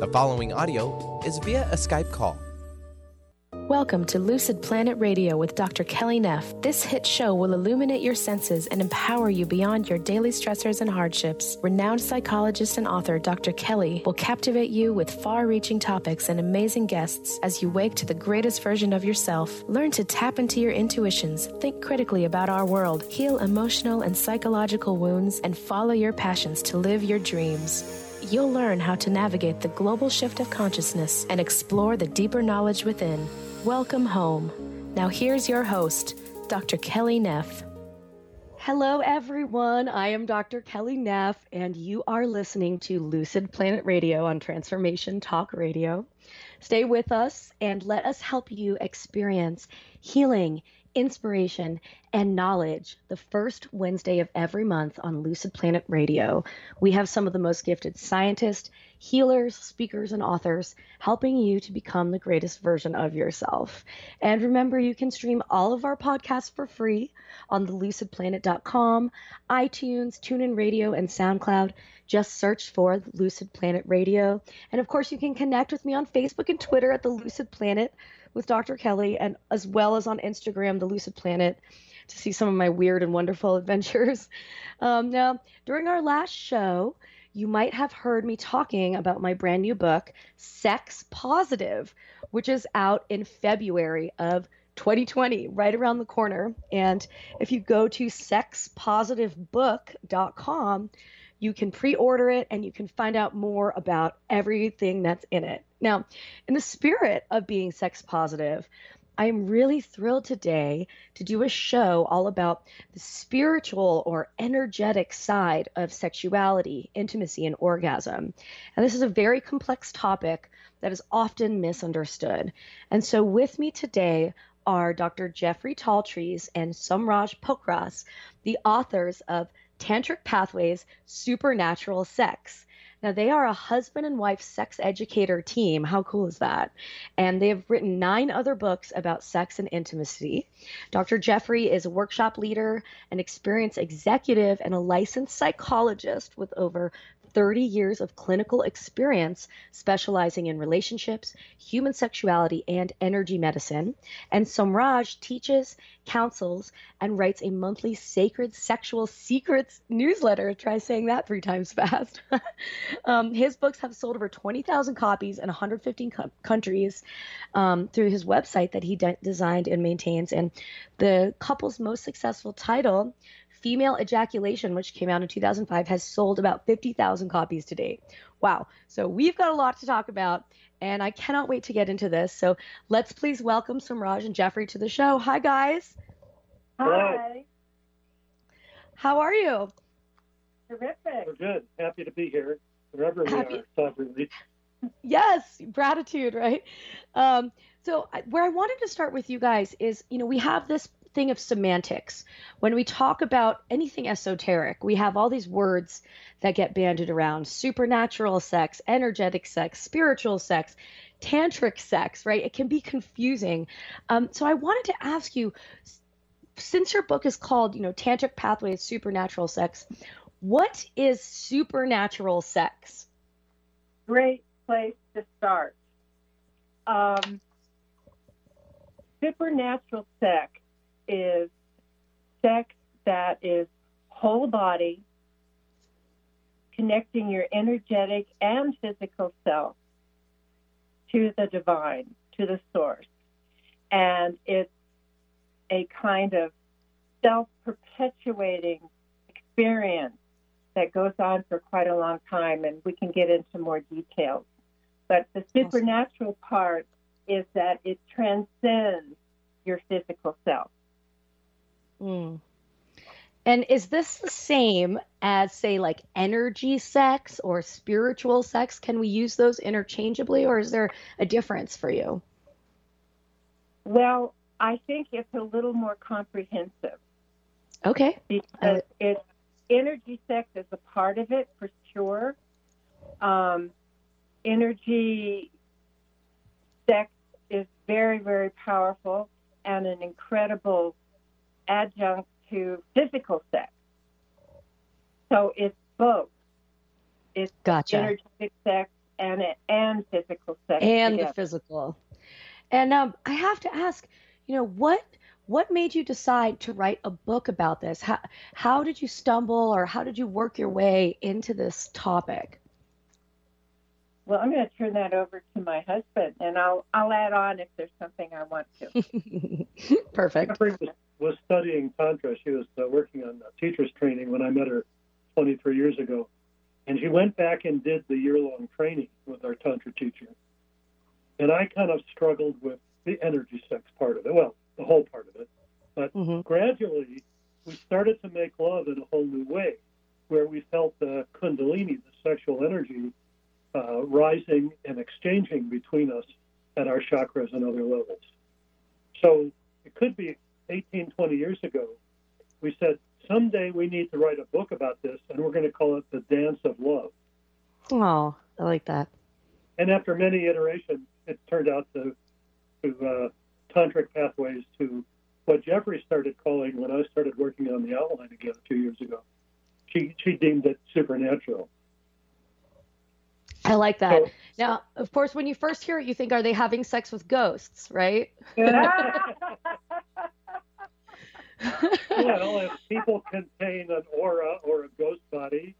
The following audio is via a Skype call. Welcome to Lucid Planet Radio with Dr. Kelly Neff. This hit show will illuminate your senses and empower you beyond your daily stressors and hardships. Renowned psychologist and author Dr. Kelly will captivate you with far reaching topics and amazing guests as you wake to the greatest version of yourself. Learn to tap into your intuitions, think critically about our world, heal emotional and psychological wounds, and follow your passions to live your dreams you'll learn how to navigate the global shift of consciousness and explore the deeper knowledge within. Welcome home. Now, here's your host, Dr. Kelly Neff. Hello, everyone. I am Dr. Kelly Neff, and you are listening to Lucid Planet Radio on Transformation Talk Radio. Stay with us and let us help you experience healing inspiration, and knowledge the first Wednesday of every month on Lucid Planet Radio. We have some of the most gifted scientists, healers, speakers, and authors helping you to become the greatest version of yourself. And remember, you can stream all of our podcasts for free on the lucidplanet.com, iTunes, TuneIn Radio, and SoundCloud. Just search for Lucid Planet Radio. And of course, you can connect with me on Facebook and Twitter at the Lucid Planet with Dr. Kelly, and as well as on Instagram, the Lucid Planet, to see some of my weird and wonderful adventures. Um, now, during our last show, you might have heard me talking about my brand new book, Sex Positive, which is out in February of 2020, right around the corner. And if you go to sexpositivebook.com, you can pre order it and you can find out more about everything that's in it. Now, in the spirit of being sex positive, I am really thrilled today to do a show all about the spiritual or energetic side of sexuality, intimacy, and orgasm. And this is a very complex topic that is often misunderstood. And so, with me today are Dr. Jeffrey TallTrees and Somraj Pokras, the authors of Tantric Pathways Supernatural Sex. Now, they are a husband and wife sex educator team. How cool is that? And they have written nine other books about sex and intimacy. Dr. Jeffrey is a workshop leader, an experienced executive, and a licensed psychologist with over 30 years of clinical experience specializing in relationships, human sexuality, and energy medicine. And Somraj teaches, counsels, and writes a monthly sacred sexual secrets newsletter. Try saying that three times fast. um, his books have sold over 20,000 copies in 115 co- countries um, through his website that he de- designed and maintains. And the couple's most successful title Female Ejaculation, which came out in 2005, has sold about 50,000 copies to date. Wow. So we've got a lot to talk about, and I cannot wait to get into this. So let's please welcome Somraj and Jeffrey to the show. Hi, guys. Hi. How are you? Terrific. We're good. Happy to be here, wherever we Happy- are. Sovereignly. Yes, gratitude, right? Um, so where I wanted to start with you guys is, you know, we have this thing of semantics. When we talk about anything esoteric, we have all these words that get banded around: supernatural sex, energetic sex, spiritual sex, tantric sex, right? It can be confusing. Um, so I wanted to ask you, since your book is called, you know, Tantric Pathways Supernatural Sex, what is supernatural sex? great place to start. Um, supernatural sex is sex that is whole body, connecting your energetic and physical self to the divine, to the source. And it's a kind of self perpetuating experience that goes on for quite a long time, and we can get into more details. But the supernatural part is that it transcends your physical self. Mm. And is this the same as, say, like energy sex or spiritual sex? Can we use those interchangeably, or is there a difference for you? Well, I think it's a little more comprehensive Okay. because it's energy sex is a part of it for sure. Um, energy sex is very, very powerful and an incredible adjunct to physical sex. So it's both. It's Gotcha. energetic sex and and physical sex and together. the physical. And um, I have to ask, you know, what what made you decide to write a book about this? How how did you stumble, or how did you work your way into this topic? Well, I'm going to turn that over to my husband, and I'll I'll add on if there's something I want to. Perfect. Was, studying Tantra. She was uh, working on uh, teacher's training when I met her 23 years ago. And she went back and did the year long training with our Tantra teacher. And I kind of struggled with the energy sex part of it. Well, the whole part of it. But hmm gradually, we started to make love in a whole new way, where we felt the Kundalini, the sexual energy, uh, rising and exchanging between us at our chakras and other levels. So it could be 18, 20 years ago. We said, someday we need to write a book about this, and we're going to call it The Dance of Love. Oh, I like that. And after many iterations, it turned out to, to uh, tantric pathways to what Jeffrey started calling when I started working on the outline again a few years ago. She, she deemed it supernatural. I like that. So, Now, of course, when you first hear it, you think, are they having sex with ghosts, right? well, if people contain an aura or a ghost body,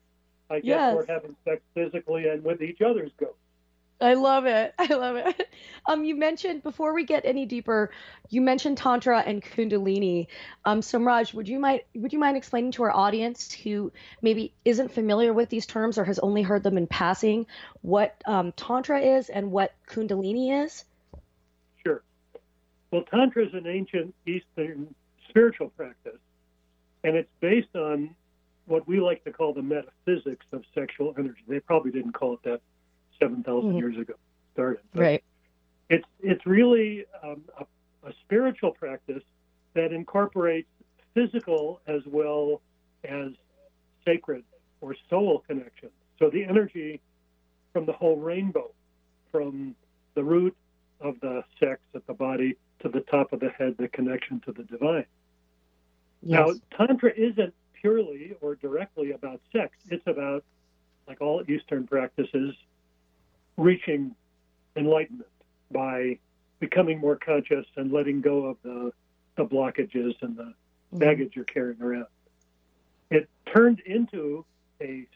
I guess Yes. we're having sex physically and with each other's ghosts. I love it. I love it. Um, you mentioned before we get any deeper, you mentioned tantra and kundalini. Um, Somraj, would you mind would you mind explaining to our audience who maybe isn't familiar with these terms or has only heard them in passing what um, tantra is and what kundalini is? Sure. Well, Tantra is an ancient Eastern spiritual practice, and it's based on what we like to call the metaphysics of sexual energy. They probably didn't call it that 7,000 Mhm. years ago. Started. Right. It's it's really um, a, a spiritual practice that incorporates physical as well as sacred or soul connections. So the energy from the whole rainbow, from the root of the sex at the body to the top of the head, the connection to the divine. Yes. Now, Tantra isn't purely or directly about sex. It's about, like all Eastern practices, reaching enlightenment by becoming more conscious and letting go of the, the blockages and the Mhm. baggage you're carrying around. It turned into a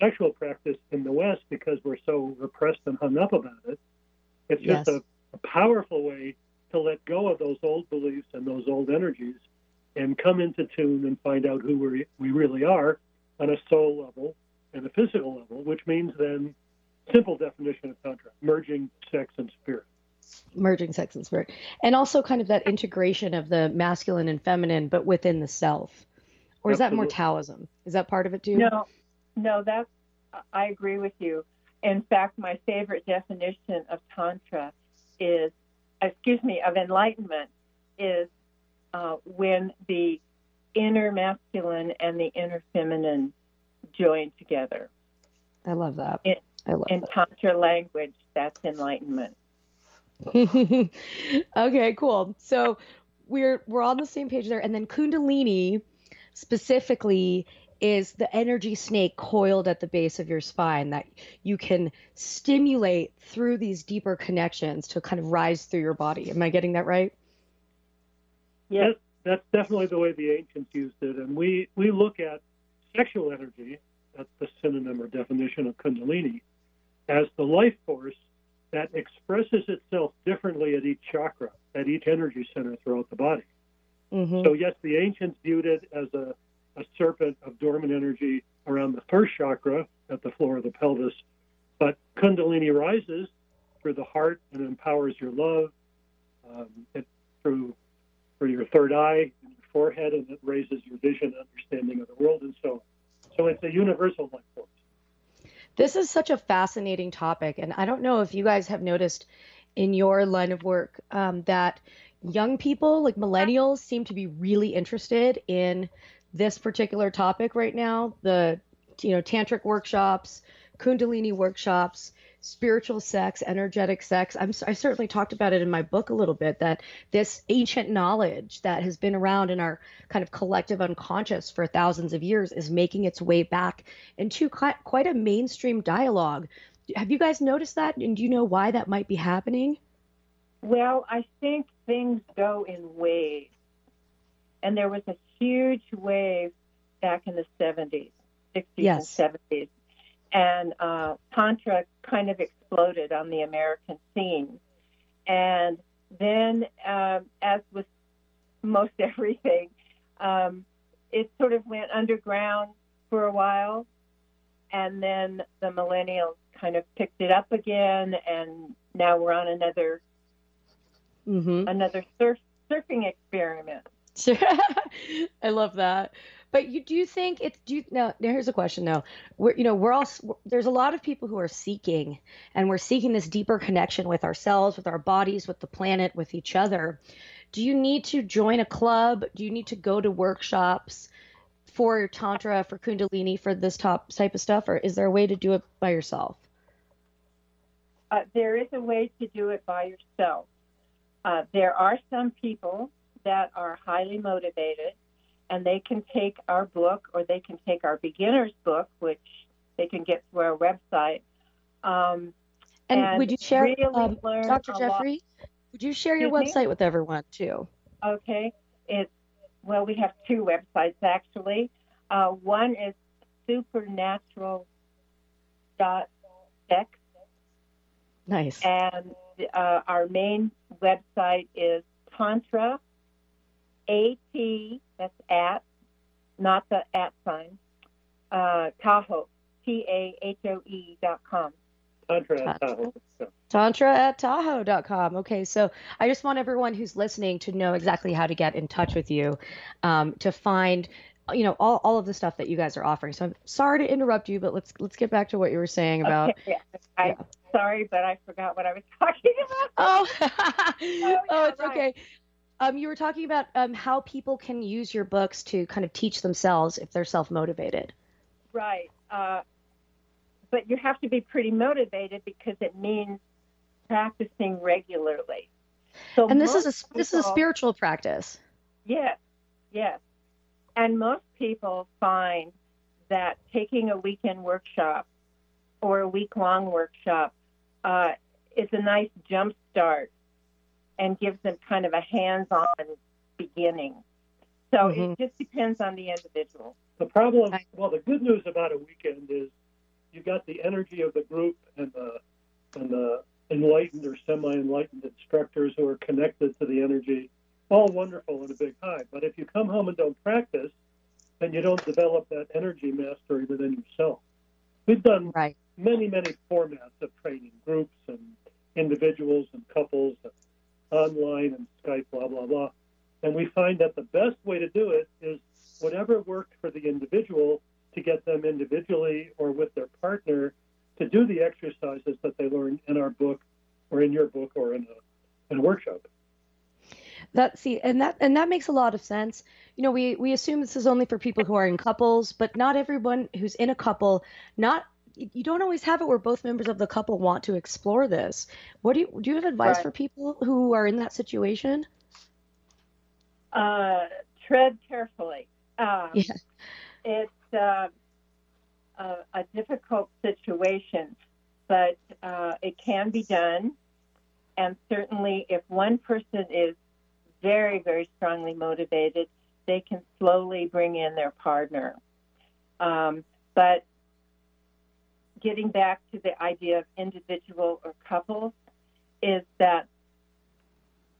sexual practice in the West because we're so repressed and hung up about it. It's just a, a powerful way to let go of those old beliefs and those old energies and come into tune and find out who we, we really are on a soul level and a physical level, which means then, simple definition of Tantra, merging sex and spirit. merging sex and spirit. And also kind of that integration of the masculine and feminine but within the self. Or is that more taoism is that part of it too? No, no, that's, I agree with you. In fact, my favorite definition of Tantra is, excuse me, of enlightenment is uh, when the inner masculine and the inner feminine join together. i love that. It- i love In Tantra language, that's enlightenment. okay cool. So we're we're on the same page there. And then kundalini specifically is the energy snake coiled at the base of your spine that you can stimulate through these deeper connections to kind of rise through your body. Am i getting that right Yes. That's definitely the way the ancients used it. And we, we look at sexual energy, that's the synonym or definition of Kundalini, as the life force that expresses itself differently at each chakra, at each energy center throughout the body. hmm So, yes, the ancients viewed it as a, a serpent of dormant energy around the first chakra at the floor of the pelvis. But Kundalini rises through the heart and empowers your love, um, it, through, through your third eye and your forehead, and it raises your vision, understanding of the world, and so on. So, it's a universal life force. This is such a fascinating topic, and I don't know if you guys have noticed in your line of work um, that young people, like millennials, seem to be really interested in this particular topic right now. The you know tantric workshops, Kundalini workshops, spiritual sex, energetic sex. I'm, I certainly talked about it in my book a little bit that this ancient knowledge that has been around in our kind of collective unconscious for thousands of years is making its way back into qui- quite a mainstream dialogue have you guys noticed that? And do you know why that might be happening? Well, I think things go in waves. And there was a huge wave back in the 70s, 60s, Yes. and 70s. And uh, Tantra kind of exploded on the American scene. And then, um, as with most everything, um, it sort of went underground for a while. And then the millennials kind of picked it up again. And now we're on another Mm-hmm. another surf, surfing experiment. I love that. But you do you think it's do you, now here's a question though. We're you know we're all there's a lot of people who are seeking and we're seeking this deeper connection with ourselves, with our bodies, with the planet, with each other. Do you need to join a club? Do you need to go to workshops for tantra, for kundalini, for this top type of stuff, or is there a way to do it by yourself? Uh, there is a way to do it by yourself. Uh, there are some people that are highly motivated, and they can take our book or they can take our beginner's book, which they can get through our website. Um, And, And would you share, really um, Dr. a lot. Jeffrey? Would you share your Excuse me? website with everyone too? Okay, it's well, we have two websites actually. Uh, one is supernatural dot sex, Nice. and uh, our main website is Tantra At. That's at, not the at sign. Uh, Tahoe T A H O E dot com. Tantra at Tahoe. Yeah. Tantra at Tahoe.com. Okay, so I just want everyone who's listening to know exactly how to get in touch with you, um, to find, you know, all, all of the stuff that you guys are offering. So I'm sorry to interrupt you, but let's let's get back to what you were saying about. Okay, yeah. I'm yeah. sorry, but I forgot what I was talking about. Oh, oh, yeah, it's right. okay. Um, you were talking about um, how people can use your books to kind of teach themselves if they're self motivated. Right. Uh, but you have to be pretty motivated because it means practicing regularly. So And this is a this is a spiritual practice. Yes, yes. And most people find that taking a weekend workshop or a week long workshop uh, is a nice jump start and gives them kind of a hands on beginning. So Mhm. it just depends on the individual. The problem, well, the good news about a weekend is you've got the energy of the group and the and the enlightened or semi-enlightened instructors who are connected to the energy, all wonderful and a big high. But if you come home and don't practice, then you don't develop that energy mastery within yourself. We've done Right. many, many formats of training, groups and individuals and couples, and online and Skype, blah, blah, blah. And we find that the best way to do it is whatever worked for the individual to get them individually or with their partner to do the exercises that they learn in our book or in your book or in a, in a workshop. That see, and that and that makes a lot of sense. You know, we we assume this is only for people who are in couples, but not everyone who's in a couple. Not you don't always have it where both members of the couple want to explore this. What do you do? You have advice Right. for people who are in that situation? Uh, tread carefully. Um, Yeah. It's uh, a, a difficult situation, but uh, it can be done. And certainly, if one person is very, very strongly motivated, they can slowly bring in their partner. Um, but getting back to the idea of individual or couples is that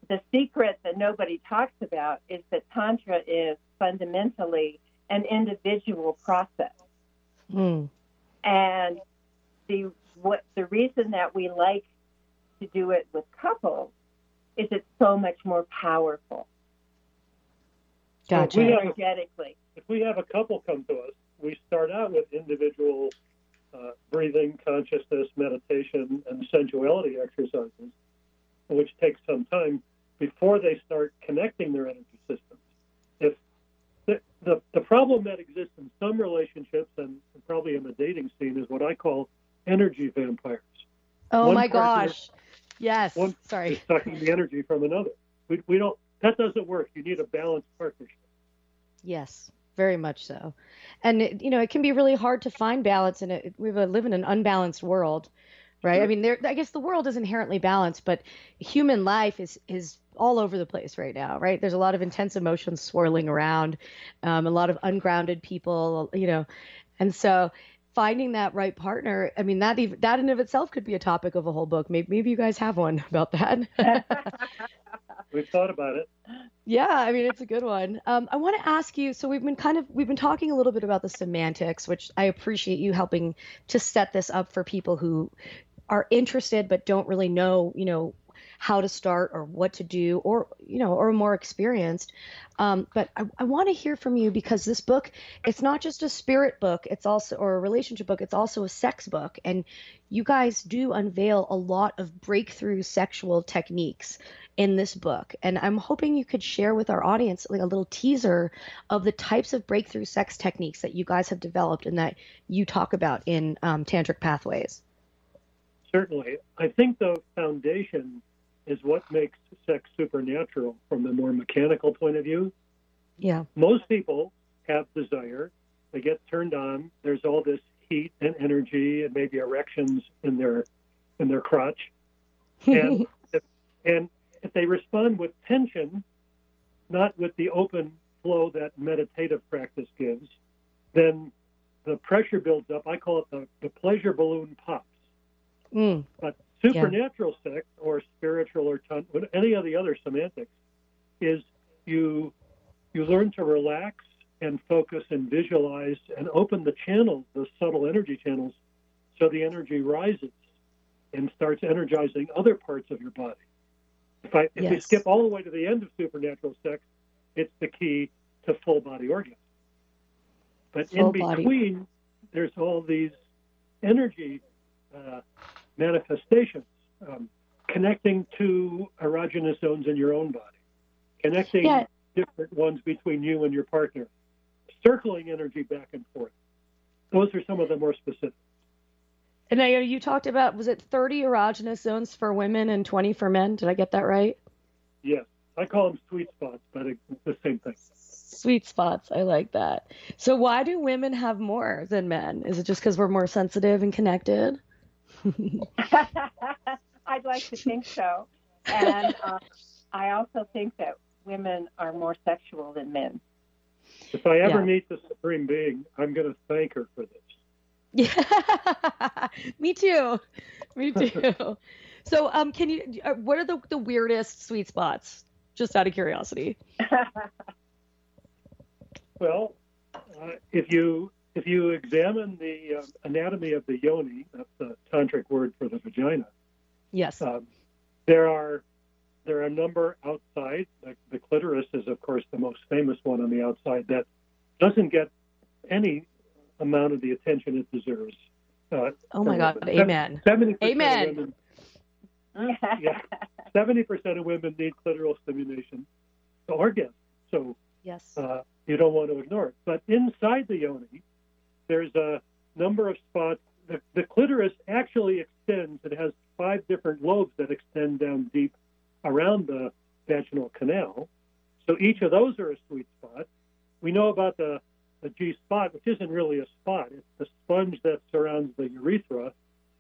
the secret that nobody talks about is that Tantra is fundamentally an individual process. Hmm. And the what the reason that we like to do it with couples is it's so much more powerful Gotcha. We energetically. If we have a couple come to us, we start out with individual uh, breathing, consciousness, meditation, and sensuality exercises, which takes some time before they start connecting their energy systems. If the, the, the problem that exists in some relationships and probably in the dating scene is what I call energy vampires. oh one my gosh. Yes. One Sorry. sucking the energy from another. We, we don't. That doesn't work. You need a balanced partnership. Yes, very much so. And it, you know, it can be really hard to find balance in it. We live in an unbalanced world right? I mean, there. I guess the world is inherently balanced, but human life is is all over the place right now, right? There's a lot of intense emotions swirling around, um, a lot of ungrounded people, you know, and so finding that right partner. I mean, that even that in of itself could be a topic of a whole book. Maybe maybe you guys have one about that. We've thought about it. Yeah, I mean it's a good one. Um, I want to ask you. So we've been kind of we've been talking a little bit about the semantics, which I appreciate you helping to set this up for people who are interested but don't really know, you know, how to start or what to do or you know or more experienced um, but i, I want to hear from you because this book it's not just a spirit book it's also or a relationship book it's also a sex book and you guys do unveil a lot of breakthrough sexual techniques in this book and i'm hoping you could share with our audience like a little teaser of the types of breakthrough sex techniques that you guys have developed and that you talk about in um, tantric pathways certainly i think the foundation is what makes sex supernatural from the more mechanical point of view. Yeah. Most people have desire. They get turned on. There's all this heat and energy and maybe erections in their in their crotch. And and if they respond with tension, not with the open flow that meditative practice gives, then the pressure builds up. I call it the, the pleasure balloon pops. Mm. But Supernatural yeah. sex or spiritual or ton- any of the other semantics is you you learn to relax and focus and visualize and open the channels, the subtle energy channels, so the energy rises and starts energizing other parts of your body. If I if yes. you skip all the way to the end of supernatural sex, it's the key to full body orgasm. But full in between, body. there's all these energy uh, manifestations, um, connecting to erogenous zones in your own body, connecting yeah. different ones between you and your partner, circling energy back and forth. Those are some of the more specific. And now you talked about was it 30 erogenous zones for women and 20 for men? Did I get that right? Yes, I call them sweet spots, but it's the same thing. Sweet spots, I like that. So why do women have more than men? Is it just because we're more sensitive and connected? I'd like to think so. And uh, I also think that women are more sexual than men. If I ever yeah. meet the Supreme Being, I'm going to thank her for this. Yeah, me too. Me too. so, um, can you? Uh, what are the the weirdest sweet spots? Just out of curiosity. well, uh, if you if you examine the uh, anatomy of the yoni, that's the tantric word for the vagina. Yes. Um, there are there are a number outside. The, the, clitoris is, of course, the most famous one on the outside that doesn't get any amount of the attention it deserves. Uh, oh my God! Women. Amen. Seventy Amen. Women, yeah, seventy percent of women need clitoral stimulation to orgasm. So yes, uh, you don't want to ignore it. But inside the yoni, there's a number of spots. The, the clitoris actually extends. It has five different lobes that extend down deep around the vaginal canal. So each of those are a sweet spot. We know about the, the G spot, which isn't really a spot. It's the sponge that surrounds the urethra,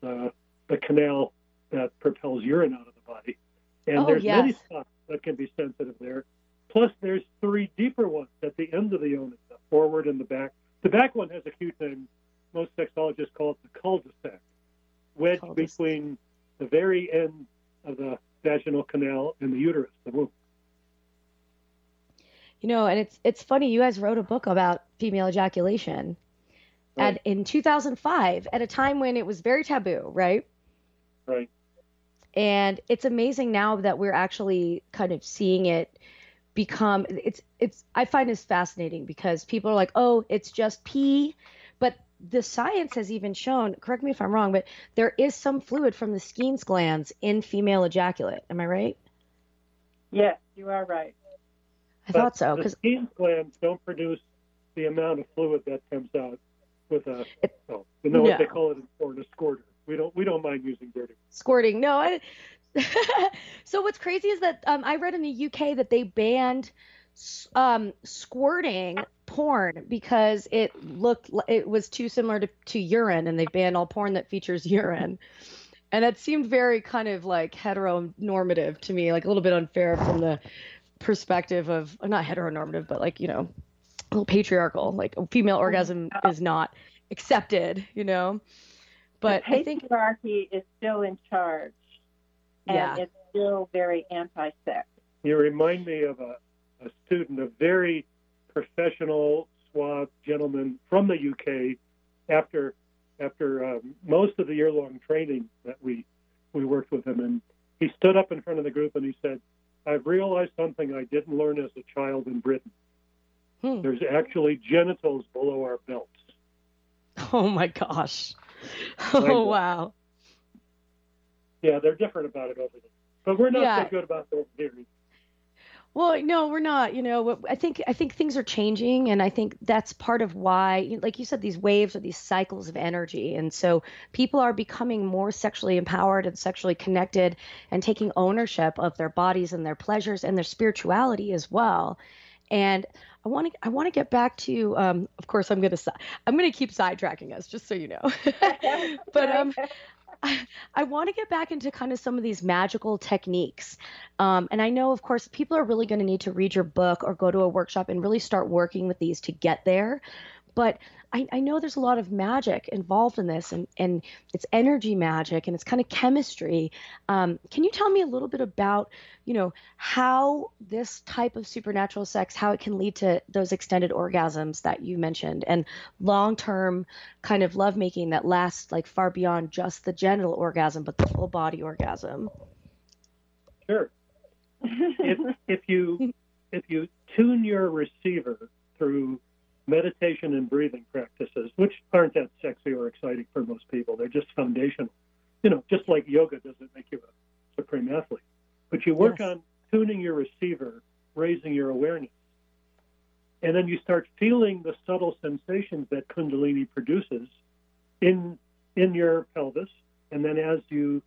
the, the canal that propels urine out of the body. And oh, there's yes. many spots that can be sensitive there. Plus, there's three deeper ones at the end of the yoni, the forward and the back, the back one has a cute name. Most sexologists call it the cul-de-sac, wedged cul-de-sac. between the very end of the vaginal canal and the uterus, the womb. You know, and it's it's funny. You guys wrote a book about female ejaculation, right. and in 2005, at a time when it was very taboo, right? Right. And it's amazing now that we're actually kind of seeing it become it's it's I find this fascinating because people are like, "Oh, it's just pee." But the science has even shown, correct me if I'm wrong, but there is some fluid from the Skene's glands in female ejaculate. Am I right? Yes, you are right. I but thought so. The Skene's glands don't produce the amount of fluid that comes out with a, it, oh, you know no. what they call it in Florida, squirter. We don't we don't mind using dirty. Squirting. No, I, so what's crazy is that um, I read in the UK that they banned um, squirting porn because it looked it was too similar to, to urine, and they banned all porn that features urine. and it seemed very kind of like heteronormative to me, like a little bit unfair from the perspective of not heteronormative, but like you know, a little patriarchal. Like a female orgasm is not accepted, you know. But the I think patriarchy is still in charge, and Yeah. it's still very anti-sex. You remind me of a, a student, a very professional, suave gentleman from the UK. After after um, most of the year long training that we we worked with him, and he stood up in front of the group and he said, "I've realized something I didn't learn as a child in Britain. Hmm. There's actually genitals below our belts." oh my gosh, oh wow. Yeah, they're different about it over there, but we're not Yeah. so good about those here. Well, no, we're not. You know, I think I think things are changing, and I think that's part of why, like you said, these waves are these cycles of energy, and so people are becoming more sexually empowered and sexually connected, and taking ownership of their bodies and their pleasures and their spirituality as well. And I want to I want to get back to, um, of course, I'm gonna I'm gonna keep sidetracking us, just so you know. but um, I, I want to get back into kind of some of these magical techniques. Um, and I know, of course, people are really going to need to read your book or go to a workshop and really start working with these to get there. But I, I know there's a lot of magic involved in this, and, and it's energy magic and it's kind of chemistry. Um, can you tell me a little bit about, you know, how this type of supernatural sex, how it can lead to those extended orgasms that you mentioned, and long-term kind of lovemaking that lasts like far beyond just the genital orgasm, but the full body orgasm? Sure. if if you if you tune your receiver through meditation and breathing practices, which aren't that sexy or exciting for most people, they're just foundational. You know, just like yoga doesn't make you a supreme athlete, but you work Yes. on tuning your receiver, raising your awareness, and then you start feeling the subtle sensations that Kundalini produces in in your pelvis, and then as you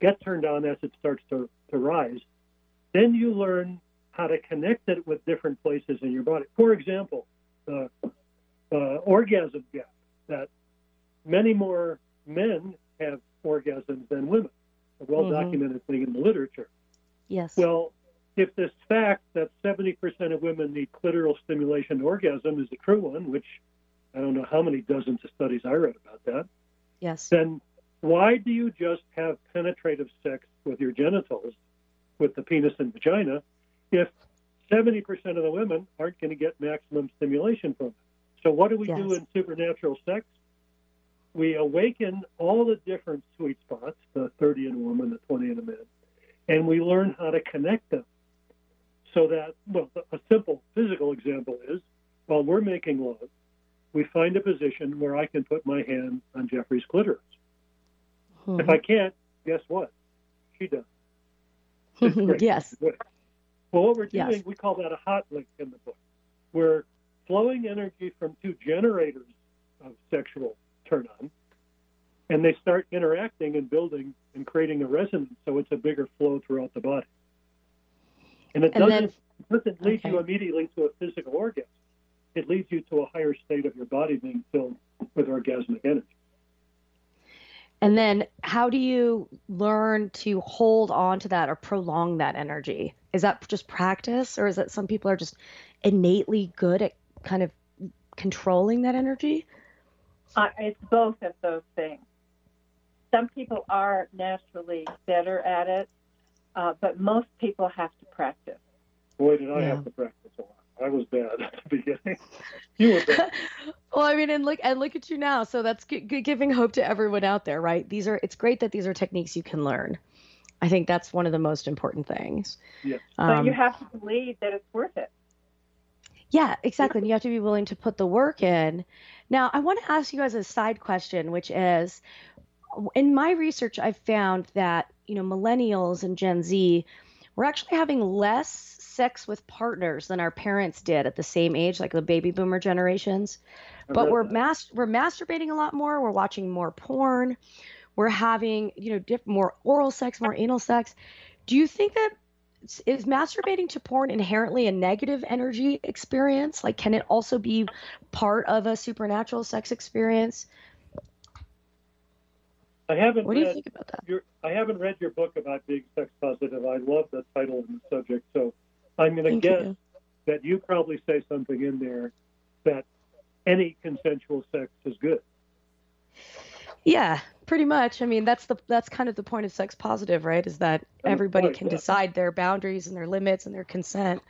get turned on as it starts to, to rise, then you learn how to connect it with different places in your body. For example, the uh, orgasm gap that many more men have orgasms than women, a well documented thing in the literature. Yes. Well, if this fact that 70% of women need clitoral stimulation to orgasm is a true one, which I don't know how many dozens of studies I read about that, yes. then why do you just have penetrative sex with your genitals, with the penis and vagina, if 70% of the women aren't going to get maximum stimulation from it? So, what do we do in supernatural sex? We awaken all the different sweet spots, the 30 in a woman, the 20 in a man, and we learn how to connect them. So that, well, a simple physical example is while we're making love, we find a position where I can put my hand on Jeffrey's clitoris. If hmm. I can't, guess what? She does. Yes. Well, what we're doing, Yes. we call that a hot link in the book. We're flowing energy from two generators of sexual turn on, and they start interacting and building and creating a resonance so it's a bigger flow throughout the body. And it And doesn't, then- doesn't lead you immediately to a physical orgasm. It leads you to a higher state of your body being filled with orgasmic energy. And then how do you learn to hold on to that or prolong that energy? Is that just practice or is that some people are just innately good at kind of controlling that energy? Uh, it's both of those things. Some people are naturally better at it, uh, but most people have to practice. Boy, did I Yeah. have to practice a lot. I was bad at the beginning. You were bad. well, I mean, and look and look at you now. So that's g- g- giving hope to everyone out there, right? These are it's great that these are techniques you can learn. I think that's one of the most important things. Yes. But Um, you have to believe that it's worth it. Yeah, exactly. And you have to be willing to put the work in. Now, I want to ask you guys a side question, which is in my research, I've found that, you know, millennials and Gen Z, we're actually having less sex with partners than our parents did at the same age, like the baby boomer generations. But we're that. mas- we're masturbating a lot more. We're watching more porn. We're having, you know, diff- more oral sex, more anal sex. Do you think that is masturbating to porn inherently a negative energy experience? Like, can it also be part of a supernatural sex experience? I haven't What do you think about that? your I haven't read your book about being sex positive. I love the title and the subject, so I'm going to guess you. that you probably say something in there that any consensual sex is good. Yeah, pretty much. I mean, that's the that's kind of the point of sex positive, right? Is that everybody point, can yeah. decide their boundaries and their limits and their consent.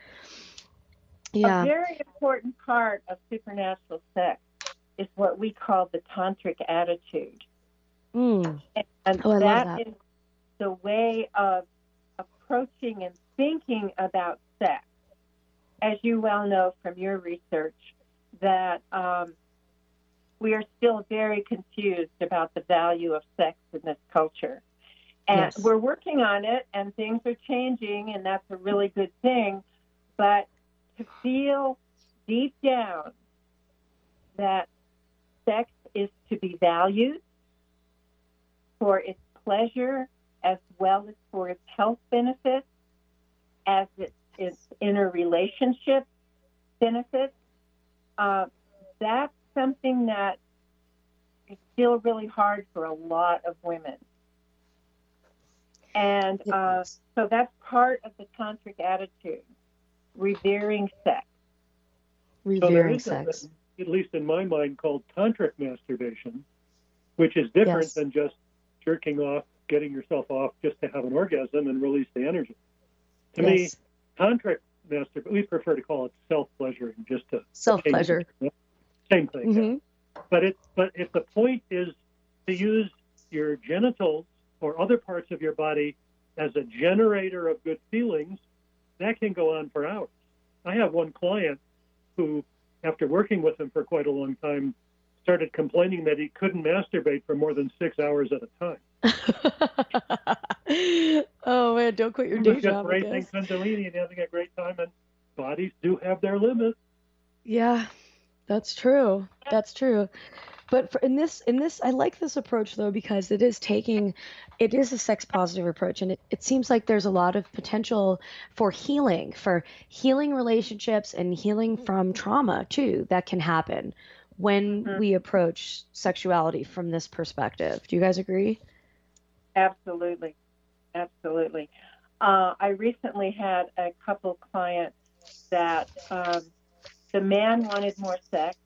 Yeah. A very important part of supernatural sex is what we call the tantric attitude. Mm. And Oh, that that. is the way of approaching and thinking about sex. As you well know from your research, that um, we are still very confused about the value of sex in this culture. And Yes. we're working on it, and things are changing, and that's a really good thing. But to feel deep down that sex is to be valued for its pleasure as well as for its health benefits, as it, its interrelationship benefits, uh, that's something that is still really hard for a lot of women. And uh, so that's part of the tantric attitude, revering sex. So there Revering is a- sex. at least in my mind, called tantric masturbation, which is different Yes. than just jerking off, getting yourself off just to have an orgasm and release the energy. To me, Yes. tantric masturbation, we prefer to call it self-pleasuring, just to Self pleasure. Same thing. yeah. hmm But it but if the point is to use your genitals or other parts of your body as a generator of good feelings, that can go on for hours. I have one client who, after working with him for quite a long time, started complaining that he couldn't masturbate for more than six hours at a time. oh man, don't quit your day just job. I raising guess. Kundalini and having a great time, and bodies do have their limits. Yeah, that's true. That's true. But for, in this, in this, I like this approach though because it is taking, it is a sex positive approach, and it, it seems like there's a lot of potential for healing, for healing relationships and healing from trauma too that can happen when Mhm. we approach sexuality from this perspective. Do you guys agree? Absolutely. Absolutely. Uh, I recently had a couple clients that um, the man wanted more sex.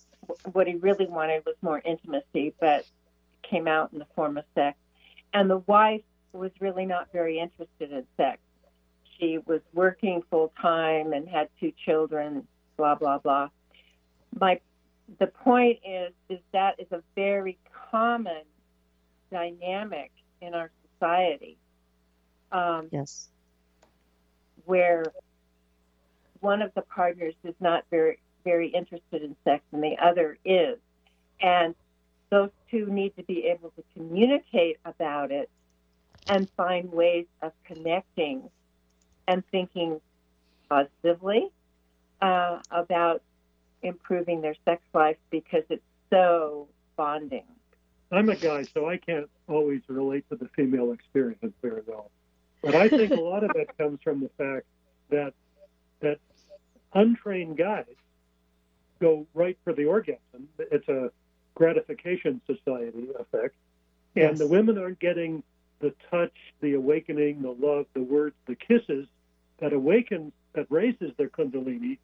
What he really wanted was more intimacy, but came out in the form of sex. And the wife was really not very interested in sex. She was working full time and had two children, blah, blah, blah. My the point is is that is a very common dynamic in our society um, Yes. where one of the partners is not very very interested in sex and the other is and those two need to be able to communicate about it and find ways of connecting and thinking positively uh, about improving their sex life because it's so bonding I'm a guy, so I can't always relate to the female experience very well. But I think a lot of that comes from the fact that that untrained guys go right for the orgasm. It's a gratification society effect, and Yes. the women aren't getting the touch, the awakening, the love, the words, the kisses that awakens, that raises their kundalini.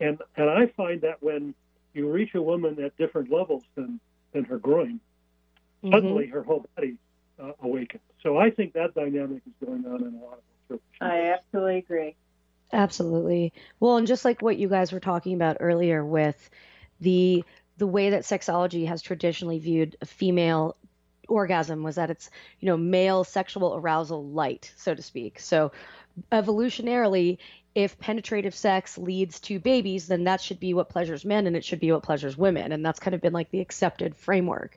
And and I find that when you reach a woman at different levels than than her groin, Mhm. suddenly her whole body uh, awakens. So I think that dynamic is going on in a lot of those i absolutely agree Absolutely. Well, and just like what you guys were talking about earlier with the the way that sexology has traditionally viewed a female orgasm was that it's, you know, male sexual arousal light, so to speak. So evolutionarily, if penetrative sex leads to babies, then that should be what pleasures men and it should be what pleasures women. And that's kind of been like the accepted framework.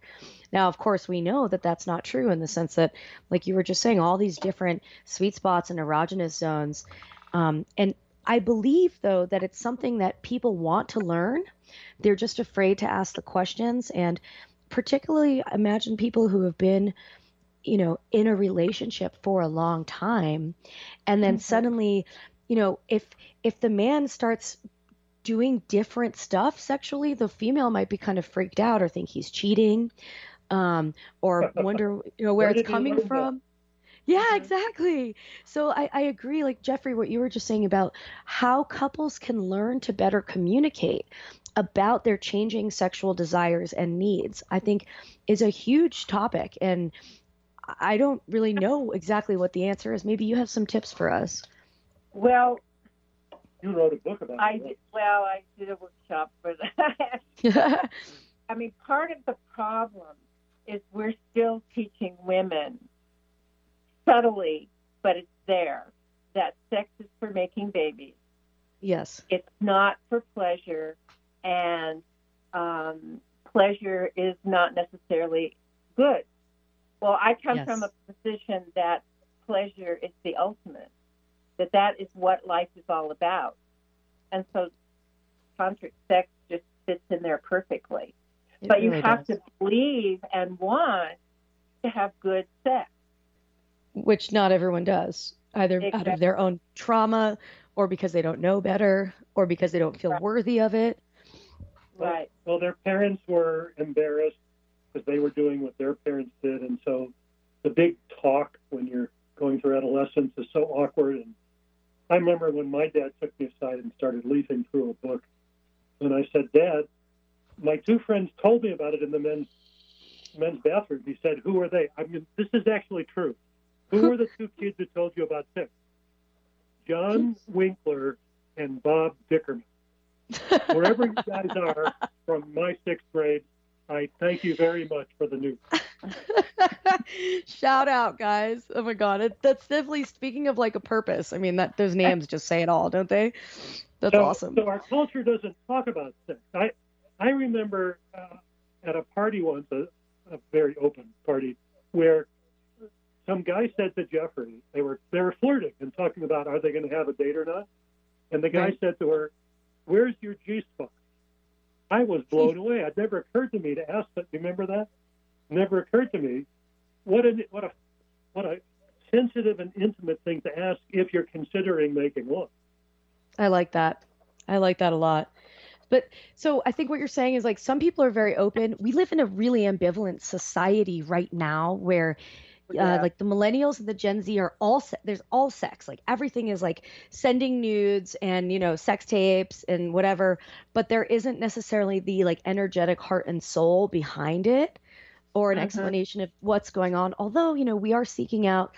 Now, of course, we know that that's not true in the sense that, like you were just saying, all these different sweet spots and erogenous zones. Um, and I believe, though, that it's something that people want to learn. They're just afraid to ask the questions. And particularly, imagine people who have been, you know, in a relationship for a long time. And then Mhm. suddenly, you know, if if the man starts doing different stuff sexually, the female might be kind of freaked out or think he's cheating. um, or wonder you know where, Where it's coming from. that? From. Yeah, Mhm. exactly. So I, I agree, like Jeffrey, what you were just saying about how couples can learn to better communicate about their changing sexual desires and needs, I think is a huge topic. And I don't really know exactly what the answer is. Maybe you have some tips for us. Well, You wrote a book about I it. did, well, I did a workshop for that. I mean, part of the problem is we're still teaching women subtly, but it's there that sex is for making babies. yes. It's not for pleasure, and um, pleasure is not necessarily good. Well, I come Yes. from a position that pleasure is the ultimate, that that is what life is all about. And so tantric sex just fits in there perfectly. It but you have does. to believe and want to have good sex. Which not everyone does, either out of their own trauma or because they don't know better or because they don't feel Right. worthy of it. Right. Well, their parents were embarrassed because they were doing what their parents did, and so the big talk when you're going through adolescence is so awkward. And I remember when my dad took me aside and started leafing through a book, and I said, "Dad, my two friends told me about it in the men's men's bathroom." He said, "Who are they?" I mean, this is actually true. Who were the two kids who told you about sex? John Winkler and Bob Dickerman wherever you guys are from my sixth grade, I thank you very much for the news. Shout out, guys. Oh my God. It, that's definitely speaking of like a purpose. I mean, that those names just say it all, don't they? That's so, awesome. So our culture doesn't talk about sex. I I remember uh, at a party once, a, a very open party, where some guy said to Jeffrey, they were they were flirting and talking about are they going to have a date or not, and the guy Right. said to her, "Where's your G spot?" I was blown away. It never occurred to me to ask that. Do you remember that? Never occurred to me. What a what a what a sensitive and intimate thing to ask if you're considering making love. I like that. I like that a lot. But so I think what you're saying is like some people are very open. We live in a really ambivalent society right now where Yeah. uh, like the millennials and the Gen Z are all se- there's all sex. Like everything is like sending nudes and you know sex tapes and whatever, but there isn't necessarily the like energetic heart and soul behind it or an Mhm. explanation of what's going on. Although, you know, we are seeking out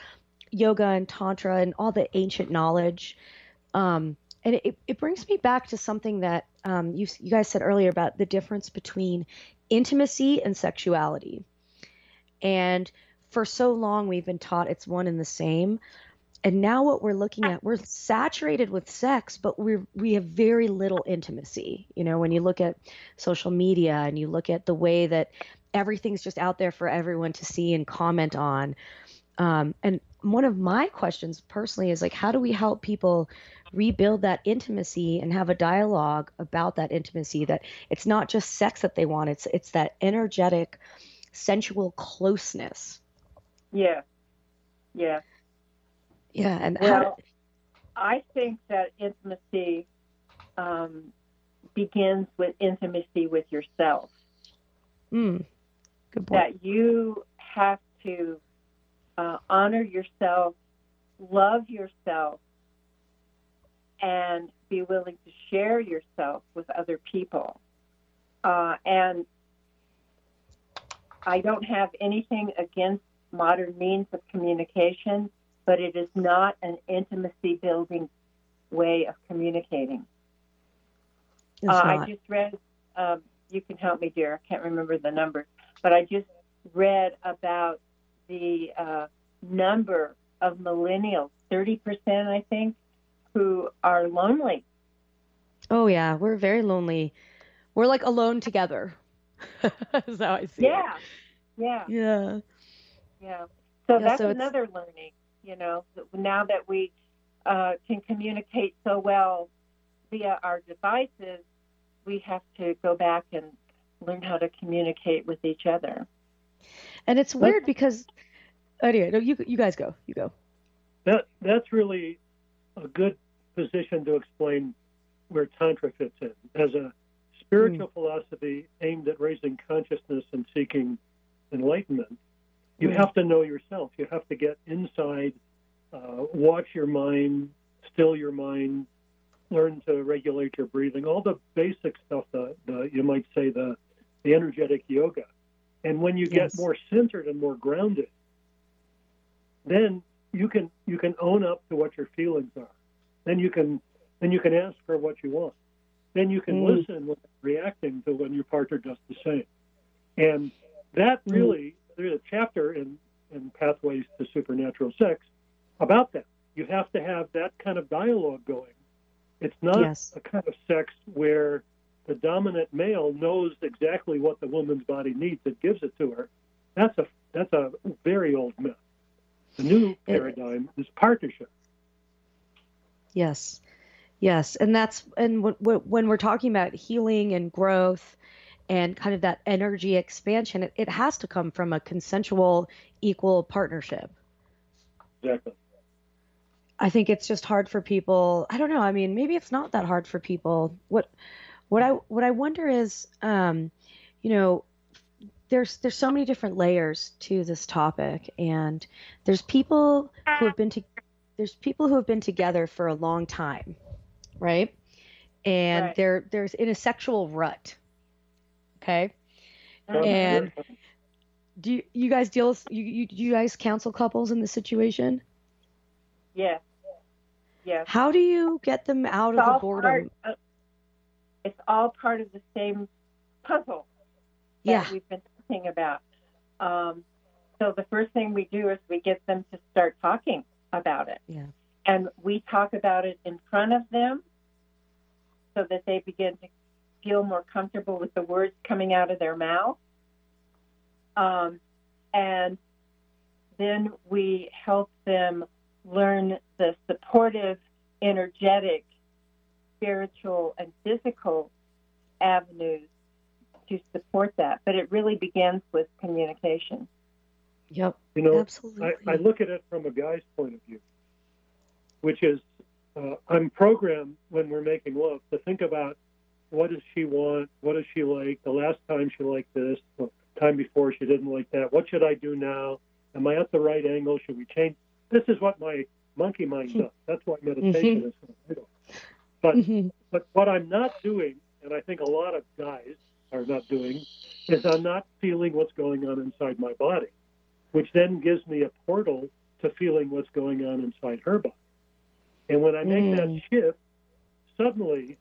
yoga and tantra and all the ancient knowledge. Um, and it, it brings me back to something that um, you, you guys said earlier about the difference between intimacy and sexuality. And for so long, we've been taught it's one and the same. And now what we're looking at, we're saturated with sex, but we we have very little intimacy. You know, when you look at social media and you look at the way that everything's just out there for everyone to see and comment on. Um, and one of my questions personally is like, how do we help people rebuild that intimacy and have a dialogue about that intimacy? That it's not just sex that they want; it's it's that energetic, sensual closeness. Yeah. Yeah. Yeah, and how, Well, I think that intimacy um, begins with intimacy with yourself. mm, good point. That you have to uh, honor yourself, love yourself, and be willing to share yourself with other people. Uh, and I don't have anything against modern means of communication, but it is not an intimacy building way of communicating. Uh, I just read, um, you can help me, dear. I can't remember the numbers, but I just read about the uh, number of millennials, 30%, I think, who are lonely. Oh yeah, we're very lonely. We're like alone together. Is how I see Yeah. Yeah. it. Yeah. Yeah. So Yeah, that's so another learning, you know, now that we uh, can communicate so well via our devices, we have to go back and learn how to communicate with each other. And it's weird because anyway, no, you you guys go. You go. That that's really a good position to explain where tantra fits in as a spiritual philosophy aimed at raising consciousness and seeking enlightenment, you Mm. have to know yourself. You have to get inside, uh, watch your mind, still your mind, learn to regulate your breathing, all the basic stuff. The, the you might say the the energetic yoga. And when you get Yes. more centered and more grounded, then you can you can own up to what your feelings are. Then you can then you can ask for what you want. Then you can Mm. listen without reacting to when your partner does the same. And that really there's a chapter in in Pathways to Supernatural Sex about that. You have to have that kind of dialogue going. It's not Yes. a kind of sex where the dominant male knows exactly what the woman's body needs and gives it to her. That's a that's a very old myth. The new paradigm is partnership. Yes. Yes. And that's, and w- w- when we're talking about healing and growth and kind of that energy expansion, it, it has to come from a consensual, equal partnership. Exactly. I think it's just hard for people. I don't know. I mean, maybe it's not that hard for people. What, what I, what I wonder is, um, you know, there's there's so many different layers to this topic, and there's people who have been to, there's people who have been together for a long time, right? And Right. they're there's in a sexual rut. Okay. And- Do you, you guys deal with you, you do you guys counsel couples in this situation? Yeah. Yeah. How do you get them out It's of the boredom? of, it's all part of the same puzzle that Yeah. we've been talking about. Um, so the first thing we do is we get them to start talking about it. Yeah. And we talk about it in front of them so that they begin to feel more comfortable with the words coming out of their mouth. Um, and then we help them learn the supportive, energetic, spiritual, and physical avenues to support that. But it really begins with communication. Yep. You know, Absolutely. I, I look at it from a guy's point of view, which is uh, I'm programmed when we're making love to think about what does she want, what does she like, the last time she liked this, the time before she didn't like that, what should I do now? Am I at the right angle? Should we change? This is what my monkey mind does. That's what meditation is. for. But Mhm. but what I'm not doing, and I think a lot of guys are not doing, is I'm not feeling what's going on inside my body, which then gives me a portal to feeling what's going on inside her body. And when I make that Mm. shift, suddenly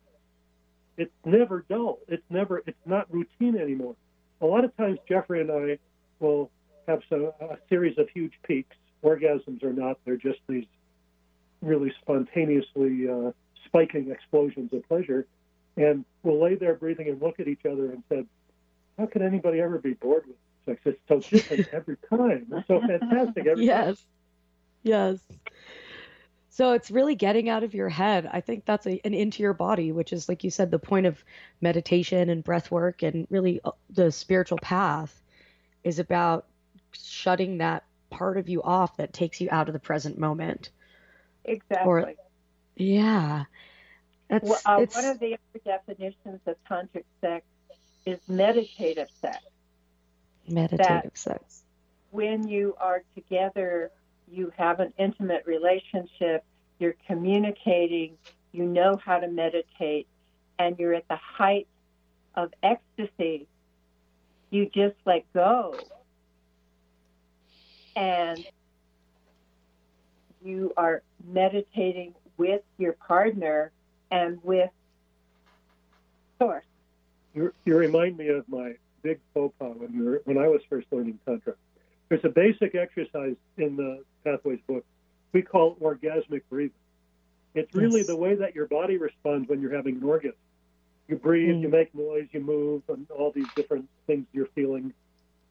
it's never dull. It's never it's not routine anymore. A lot of times Jeffrey and I will have some, a series of huge peaks. Orgasms are not; they're just these really spontaneously uh, spiking explosions of pleasure. And we'll lay there breathing and look at each other and said, "How could anybody ever be bored with sex? It's so different every time. It's so fantastic every time." Yes. Yes. So it's really getting out of your head. I think that's a, and into your body, which is, like you said, the point of meditation and breath work and really uh, the spiritual path is about shutting that part of you off that takes you out of the present moment. Exactly. Yeah. That's, Well, uh, it's, one of the other definitions of tantric sex is meditative sex. meditative sex. When you are together, you have an intimate relationship, you're communicating, you know how to meditate, and you're at the height of ecstasy. You just let go. And you are meditating with your partner and with source. You, remind me of my big faux pas when, we were, when I was first learning Tantra. There's a basic exercise in the Pathways book we call orgasmic breathing. It's really Yes. the way that your body responds when you're having an orgasm. You breathe, Mm. you make noise, you move, and all these different things you're feeling.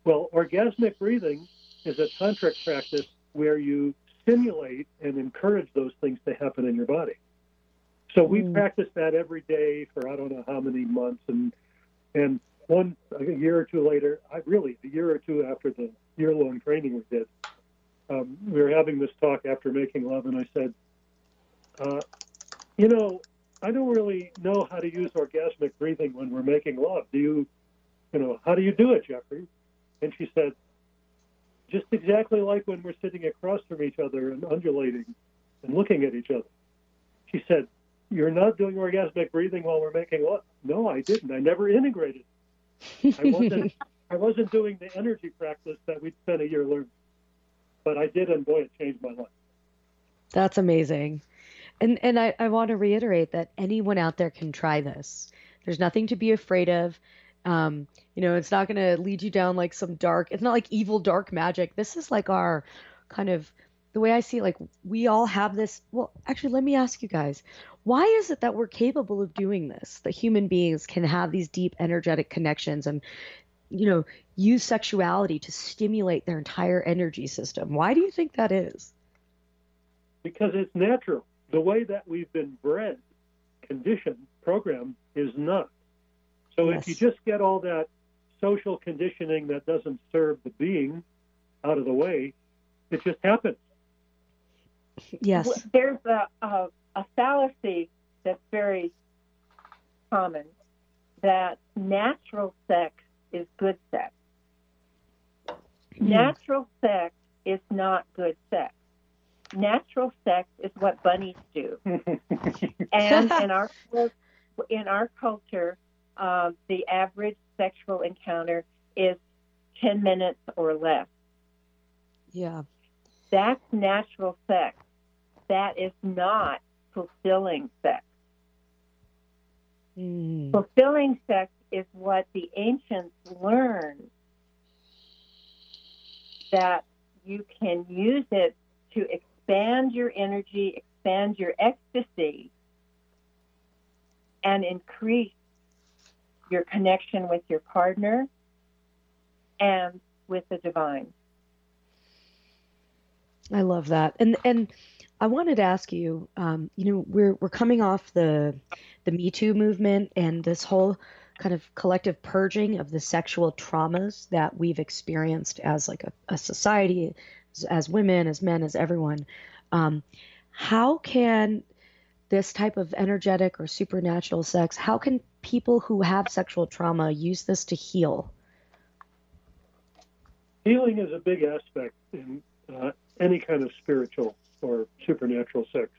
Well, orgasmic breathing is a tantric practice where you stimulate and encourage those things to happen in your body. So we Mm. practice that every day for I don't know how many months, and and one a year or two later, I really a year or two after the year long training we did, um, we were having this talk after making love, and I said, uh, you know, I don't really know how to use orgasmic breathing when we're making love. Do you, you know, how do you do it, Jeffrey? And she said, just exactly like when we're sitting across from each other and undulating and looking at each other. She said, You're not doing orgasmic breathing while we're making love. No, I didn't. I never integrated. I wasn't I wasn't doing the energy practice that we'd spent a year learning. But I did and boy it changed my life. That's amazing. And and I, I want to reiterate that anyone out there can try this. There's nothing to be afraid of. Um, you know, it's not going to lead you down like some dark. It's not like evil dark magic. This is like our kind of the way I see it. Like we all have this. Well, actually, let me ask you guys: Why is it that we're capable of doing this? That human beings can have these deep energetic connections and, you know, use sexuality to stimulate their entire energy system. Why do you think that is? Because it's natural. The way that we've been bred, conditioned, programmed is not. So Yes. if you just get all that social conditioning that doesn't serve the being out of the way, it just happens. Yes. There's a, a, a fallacy that's very common that natural sex is good sex. Hmm. Natural sex is not good sex. Natural sex is what bunnies do. and in our in our culture, um, the average sexual encounter is ten minutes or less. Yeah. That's natural sex. That is not fulfilling sex. Mm. Fulfilling sex is what the ancients learned that you can use it to expand your energy, expand your ecstasy, and increase your connection with your partner and with the divine. I love that. And and I wanted to ask you, um, you know, we're we're coming off the the Me Too movement and this whole kind of collective purging of the sexual traumas that we've experienced as like a, a society, as, as women, as men, as everyone. Um, how can this type of energetic or supernatural sex, how can people who have sexual trauma use this to heal? Healing is a big aspect in uh, any kind of spiritual or supernatural sex.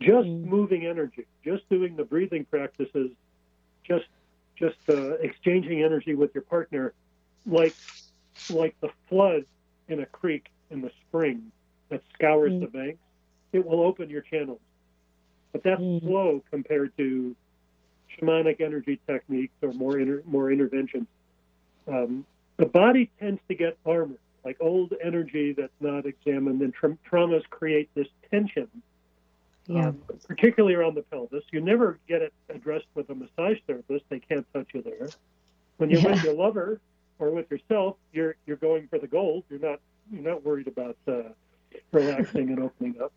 Just Mm. moving energy, just doing the breathing practices, just just uh, exchanging energy with your partner, like like the flood in a creek in the spring that scours Mm. the banks. It will open your channels, but that's Mm. slow compared to shamanic energy techniques or more inter- more interventions. Um, the body tends to get armored, like old energy that's not examined, and tra- traumas create this tension, Yeah. um, particularly around the pelvis. You never get it addressed with a massage therapist; they can't touch you there. When you're Yeah. with your lover or with yourself, you're you're going for the gold. You're not you're not worried about uh, relaxing and opening up.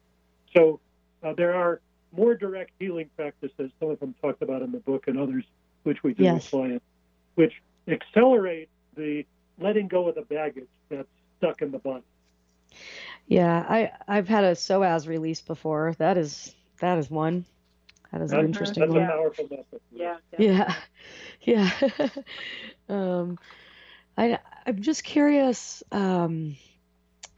So uh, there are more direct healing practices. Some of them talked about in the book, and others which we do Yes. with clients, which accelerate the letting go of the baggage that's stuck in the body. Yeah, I I've had a psoas release before. That is that is one. That is an interesting that's one. a powerful method. Yeah. Yeah, yeah. um, I I'm just curious. Um,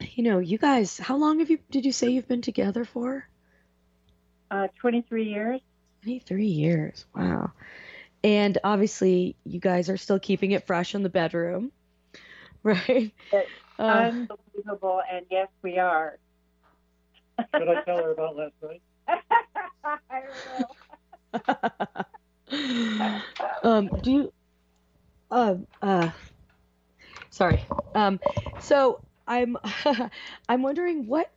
you know, you guys, how long have you did you say you've been together for? Uh, 23 years. 23 years. Wow. And obviously, you guys are still keeping it fresh in the bedroom, right? It's Uh, Unbelievable. And yes, we are. Should I tell her about last night? I will. um, do you, uh, uh, sorry. Um, so I'm, I'm wondering what,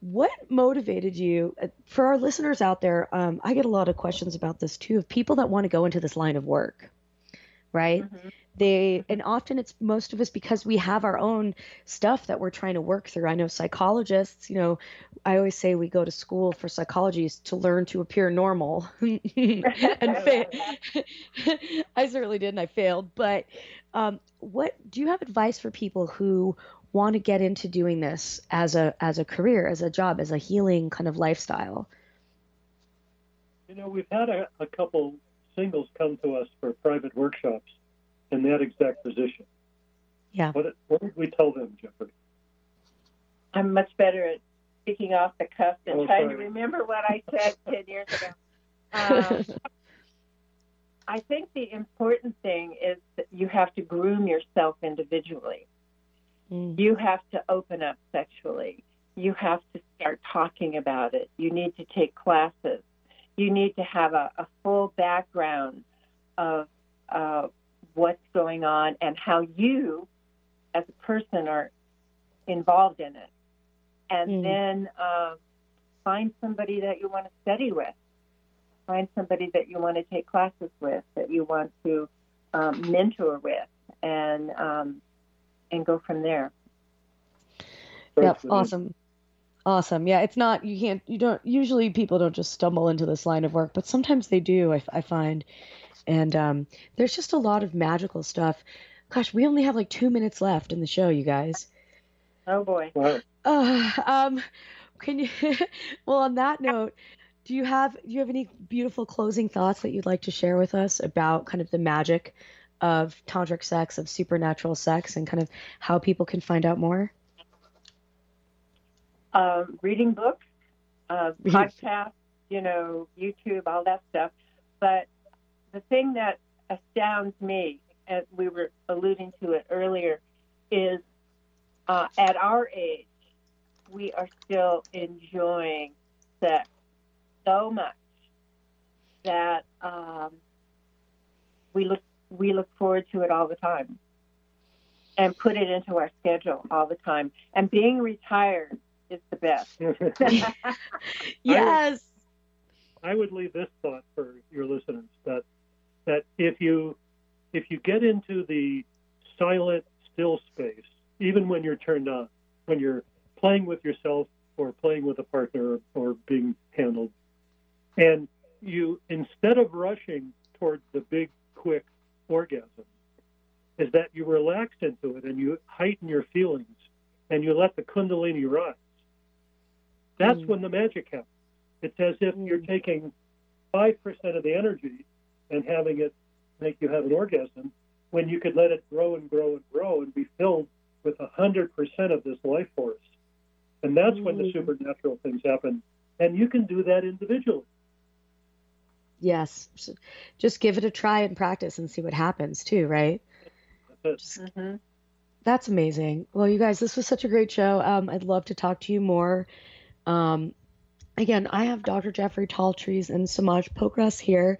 what motivated you uh, for our listeners out there? Um, I get a lot of questions about this too of people that want to go into this line of work, right? Mhm. They, and often it's most of us because we have our own stuff that we're trying to work through. I know psychologists, you know, I always say we go to school for psychology to learn to appear normal and fa- I certainly did and I failed. But um, what do you have advice for people who want to get into doing this as a as a career, as a job, as a healing kind of lifestyle? You know, we've had a, a couple singles come to us for private workshops in that exact position. Yeah. What, what did we tell them, Jeffrey? I'm much better at speaking off the cuff than Oh, trying to remember what I said 10 years ago. Um, I think the important thing is that you have to groom yourself individually. Mm. You have to open up sexually. You have to start talking about it. You need to take classes. You need to have a, a full background of uh, what's going on and how you, as a person, are involved in it. And Mm. then uh, find somebody that you want to study with. Find somebody that you want to take classes with, that you want to um, mentor with, and um, and go from there. Yep, First, awesome. Awesome. Yeah, it's not, you can't, you don't, usually people don't just stumble into this line of work, but sometimes they do, I, I find. And um, there's just a lot of magical stuff. Gosh, we only have like two minutes left in the show, you guys. Oh boy. Wow. Uh, um, can you, well, on that note, do you have, do you have any beautiful closing thoughts that you'd like to share with us about kind of the magic of tantric sex, of supernatural sex, and kind of how people can find out more? um, reading books, uh, podcasts, you know, YouTube, all that stuff. But the thing that astounds me, as we were alluding to it earlier, is uh, at our age, we are still enjoying sex so much that um, we look we look forward to it all the time and put it into our schedule all the time. And being retired is the best. Yes. I would leave this thought for your listeners that that if you if you get into the silent still space, even when you're turned on, when you're playing with yourself or playing with a partner or being handled, and you instead of rushing towards the big quick orgasm, is that you relax into it and you heighten your feelings and you let the kundalini rise. That's Mm. when the magic happens. It's as if you're Mm. taking five percent of the energy and having it make you have an orgasm when you could let it grow and grow and grow and be filled with a hundred percent of this life force. And that's when the Mm. supernatural things happen. And you can do that individually. Yes. Just give it a try and practice and see what happens too, right? That's it. hmm That's amazing. Well, you guys, this was such a great show. Um, I'd love to talk to you more. Um, again, I have Dr. Jeffrey TallTrees and Somraj Pokras here.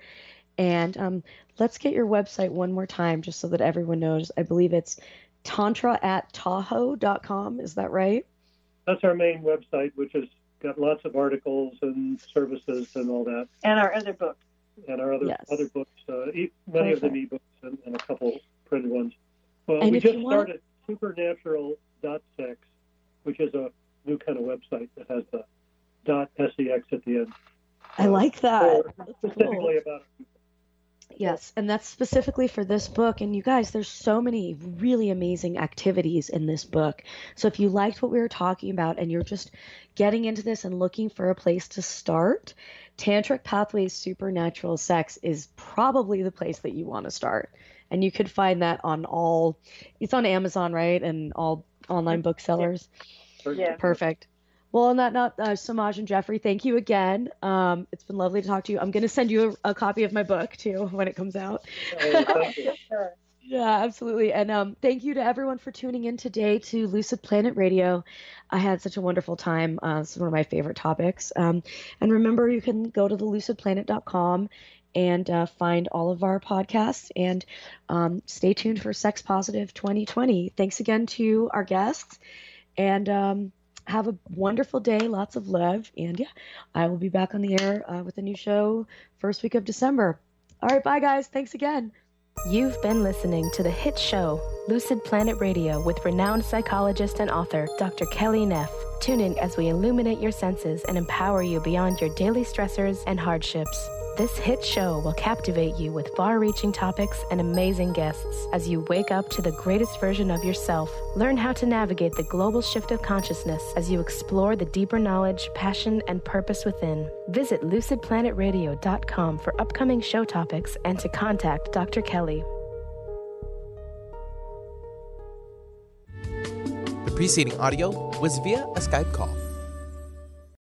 And um, let's get your website one more time just so that everyone knows. I believe it's tantra at tahoe.com. Is that right? That's our main website, which has got lots of articles and services and all that, And our other books. and our other Yes. other books, uh, e- many of them Perfect. ebooks and, and a couple printed ones. Well, And we just you want- started supernatural.sex, which is a new kind of website that has the dot sex at the end. I like that. For- That's cool. specifically about it. Yes, and that's specifically for this book. And you guys, there's so many really amazing activities in this book. So if you liked what we were talking about and you're just getting into this and looking for a place to start, Tantric Pathways Supernatural Sex is probably the place that you want to start. And you could find that on all, it's on Amazon, right? And all online booksellers. Yeah. Perfect. Well, on that note, uh, Somraj and Jeffrey, thank you again. Um, it's been lovely to talk to you. I'm going to send you a, a copy of my book too when it comes out. Sure. Yeah, absolutely. And um, thank you to everyone for tuning in today to Lucid Planet Radio. I had such a wonderful time. Uh, it's one of my favorite topics. Um, and remember, you can go to the lucidplanet.com and uh, find all of our podcasts. And um, stay tuned for Sex Positive 2020. Thanks again to our guests. And um, have a wonderful day. Lots of love. And yeah, I will be back on the air uh, with a new show first week of December. All right, bye, guys. Thanks again. You've been listening to the hit show Lucid Planet Radio with renowned psychologist and author Dr. Kelly Neff. Tune in as we illuminate your senses and empower you beyond your daily stressors and hardships. This hit show will captivate you with far reaching topics and amazing guests as you wake up to the greatest version of yourself. Learn how to navigate the global shift of consciousness as you explore the deeper knowledge, passion, and purpose within. Visit lucidplanetradio.com for upcoming show topics and to contact Dr. Kelly. The preceding audio was via a Skype call.